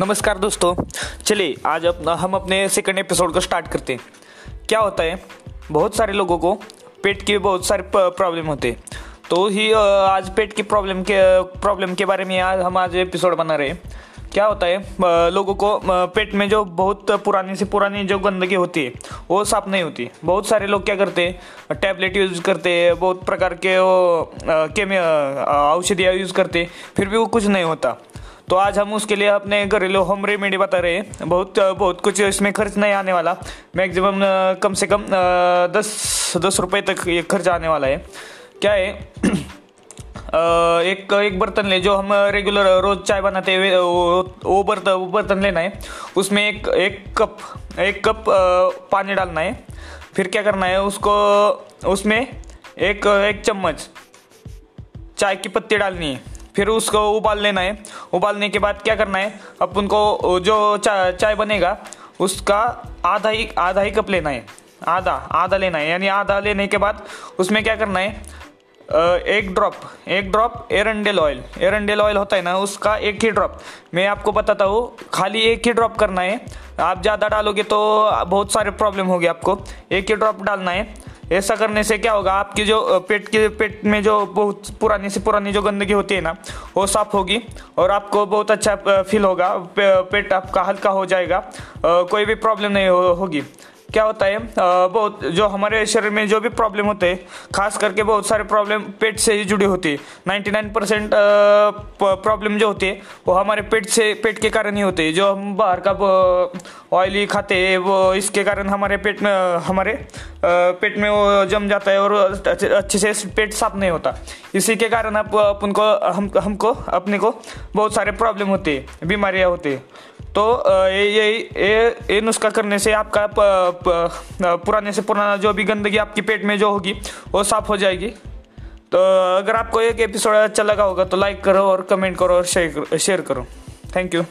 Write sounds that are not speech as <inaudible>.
नमस्कार दोस्तों। चलिए, आज अपना हम अपने सेकंड एपिसोड को स्टार्ट करते हैं। क्या होता है, बहुत सारे लोगों को पेट की बहुत सारे प्रॉब्लम होते हैं। तो ही आज पेट की प्रॉब्लम के प्रॉब्लम के बारे में आज हम आज एपिसोड बना रहे हैं। क्या होता है लोगों को पेट में जो बहुत पुरानी से पुरानी जो गंदगी होती है, वो साफ़ नहीं होती। बहुत सारे लोग क्या करते हैं टैबलेट यूज़ करते हैं, बहुत प्रकार के वो औषधियाँ यूज़ करते फिर भी वो कुछ नहीं होता। तो आज हम उसके लिए अपने घरेलू होम रेमेडी बता रहे हैं। बहुत बहुत कुछ इसमें खर्च नहीं आने वाला। मैक्सिमम कम से कम दस दस रुपये तक ये खर्च आने वाला है। क्या है? <clears throat> एक एक बर्तन ले, जो हम रेगुलर रोज चाय बनाते हैं वो वो बर्तन वो बर्तन लेना है। उसमें एक एक कप एक कप पानी डालना है। फिर क्या करना है, उसको, उसमें एक एक चम्मच चाय की पत्ती डालनी है। फिर उसको उबाल लेना है। उबालने के बाद क्या करना है? अपन को जो चाय चाय बनेगा, उसका आधा ही आधा ही कप लेना है। आधा आधा लेना है। यानी आधा लेने के बाद उसमें क्या करना है? एक ड्रॉप एक ड्रॉप एरंडेल ऑयल। एरंडेल ऑयल होता है ना, उसका एक ही ड्रॉप। मैं आपको बताता हूँ, खाली एक ही ड्रॉप करना है। आप ज़्यादा डालोगे तो बहुत सारे प्रॉब्लम होगी आपको। एक ही ड्रॉप डालना है। ऐसा करने से क्या होगा आपके जो पेट के पेट में जो बहुत पुरानी से पुरानी जो गंदगी होती है ना वो साफ़ होगी और आपको बहुत अच्छा फील होगा पेट आपका हल्का हो जाएगा कोई भी प्रॉब्लम नहीं हो, होगी। क्या होता है बहुत जो हमारे शरीर में जो भी प्रॉब्लम होते हैं खास करके बहुत सारे प्रॉब्लम पेट से ही जुड़ी होती। है 99 परसेंट प्रॉब्लम जो होती है वो हमारे पेट से, पेट के कारण ही होते। हैं जो हम बाहर का ऑयली खाते हैं वो इसके कारण हमारे पेट में, हमारे पेट में वो जम जाता है और अच्छे अच्छे से पेट साफ़ नहीं होता। इसी के कारण आप अपन को, हम, हमको, अपने को बहुत सारे प्रॉब्लम होते हैं बीमारियाँ होती। है तो ये ये ये ये नुस्खा करने से आपका प, प, पुराने से पुराना जो भी गंदगी आपकी पेट में जो होगी वो साफ़ हो जाएगी। तो अगर आपको एक एपिसोड अच्छा लगा होगा तो लाइक करो और कमेंट करो और शेयर शेयर करो। Thank you